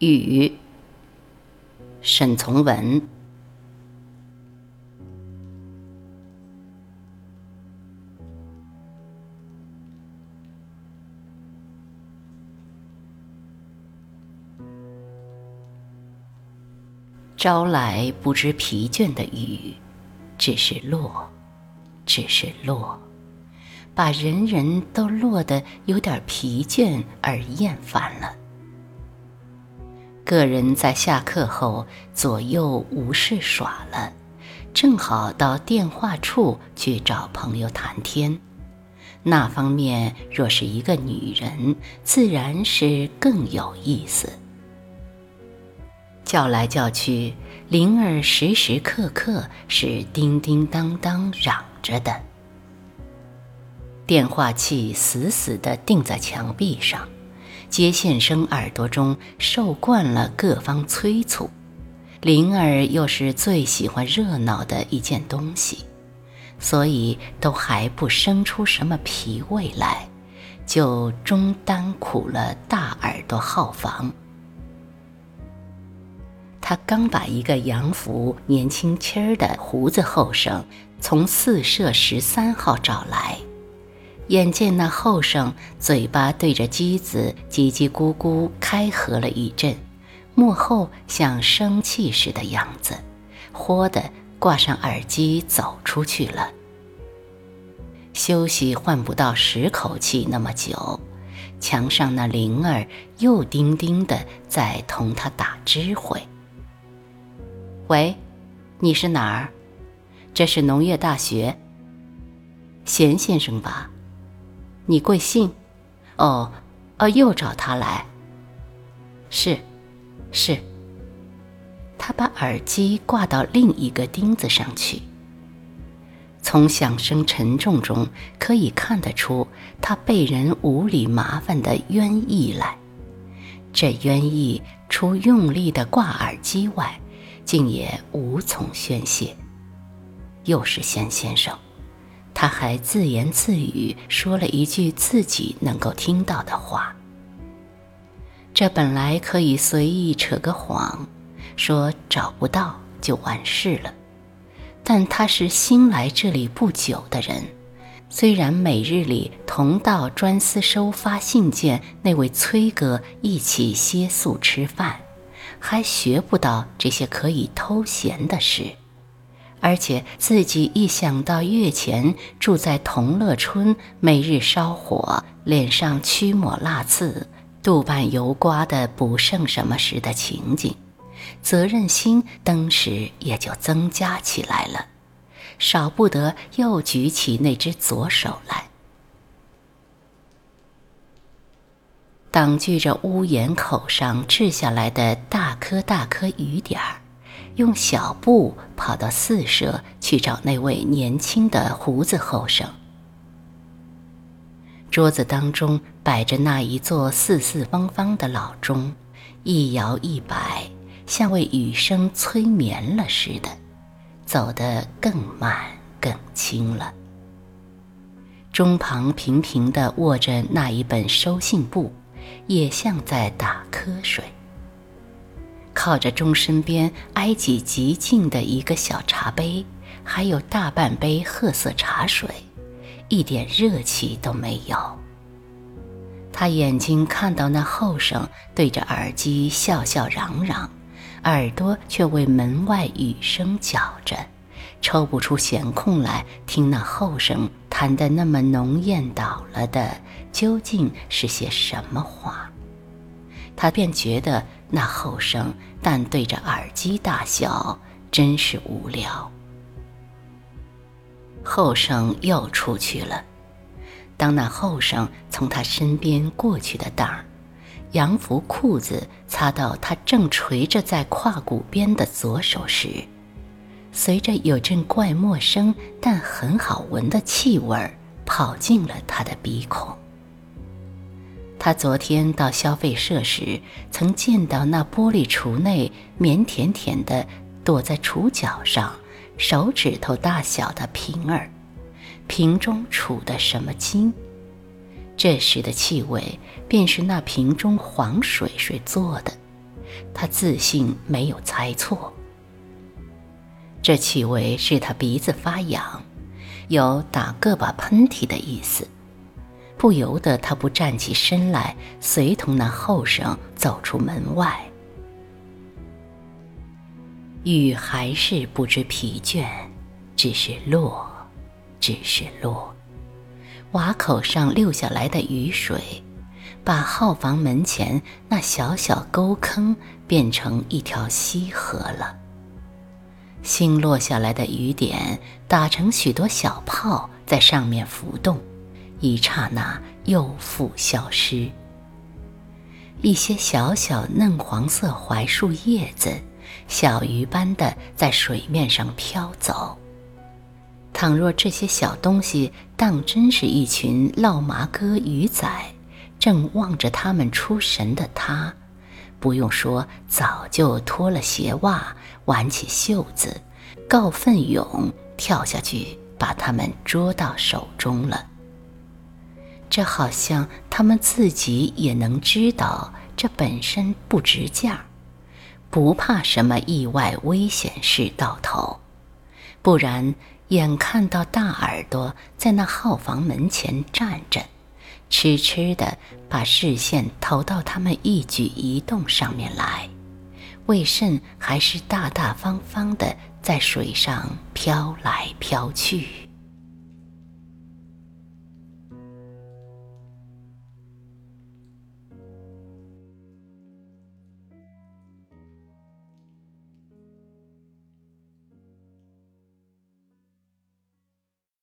雨，沈从文。招来不知疲倦的雨，只是落，只是落，把人人都落得有点疲倦而厌烦了。个人在下课后左右无事耍了，正好到电话处去找朋友谈天。那方面若是一个女人，自然是更有意思。叫来叫去，铃儿时时刻刻是叮叮当当嚷着的。电话器死死地钉在墙壁上。接线生耳朵中受惯了各方催促，灵儿又是最喜欢热闹的一件东西，所以都还不生出什么脾胃来，就终担苦了大耳朵号房。他刚把一个洋服年轻轻儿的胡子后生从四舍十三号找来。眼见那后生嘴巴对着机子叽叽咕咕开合了一阵，幕后像生气似的样子，豁的挂上耳机走出去了。休息换不到十口气那么久，墙上那铃儿又叮叮的在同他打知会。喂，你是哪儿？这是农业大学。贤先生吧？你贵姓？哦，哦，又找他来。是，是。他把耳机挂到另一个钉子上去。从响声沉重中可以看得出，他被人无理麻烦的冤意来。这冤意除用力的挂耳机外，竟也无从宣泄。又是贤先生。他还自言自语说了一句自己能够听到的话。这本来可以随意扯个谎，说找不到就完事了。但他是新来这里不久的人，虽然每日里同到专司收发信件那位崔哥一起歇宿吃饭，还学不到这些可以偷闲的事。而且自己一想到月前住在同乐村，每日烧火，脸上驱抹蜡刺，肚拌油瓜的不剩什么时的情景，责任心登时也就增加起来了，少不得又举起那只左手来，挡据着屋檐口上掷下来的大颗大颗雨点儿。用小步跑到四舍去找那位年轻的胡子后生。桌子当中摆着那一座四四方方的老钟，一摇一摆，像为雨声催眠了似的，走得更慢更轻了。钟旁平平地握着那一本收信簿，也像在打瞌睡。靠着钟身边挨挤极近的一个小茶杯，还有大半杯褐色茶水，一点热气都没有。他眼睛看到那后生对着耳机笑笑嚷嚷，耳朵却为门外雨声搅着，抽不出闲空来听那后生谈的那么浓艳倒了的究竟是些什么话。他便觉得那后生但对着耳机大笑，真是无聊。后生又出去了。当那后生从他身边过去的当儿，洋服裤子擦到他正垂着在胯骨边的左手时，随着有阵怪陌生但很好闻的气味儿跑进了他的鼻孔。他昨天到消费社时，曾见到那玻璃橱内绵甜甜的躲在橱角上，手指头大小的瓶儿，瓶中储的什么金？这时的气味便是那瓶中黄水水做的，他自信没有猜错。这气味使他鼻子发痒，有打个把喷嚏的意思，不由得他不站起身来，随同那后生走出门外。雨还是不知疲倦，只是落，只是落。瓦口上溜下来的雨水，把号房门前那小小沟坑变成一条溪河了。新落下来的雨点打成许多小泡，在上面浮动，一刹那又复消失。一些小小嫩黄色槐树叶子。小鱼般的在水面上飘走。倘若这些小东西当真是一群烙麻哥鱼仔，正望着他们出神的他，不用说，早就脱了鞋袜，挽起袖子，告奋勇跳下去，把他们捉到手中了。这好像他们自己也能知道，这本身不值价。不怕什么意外危险事到头，不然眼看到大耳朵在那号房门前站着，痴痴的把视线投到他们一举一动上面来，为甚还是大大方方的在水上飘来飘去？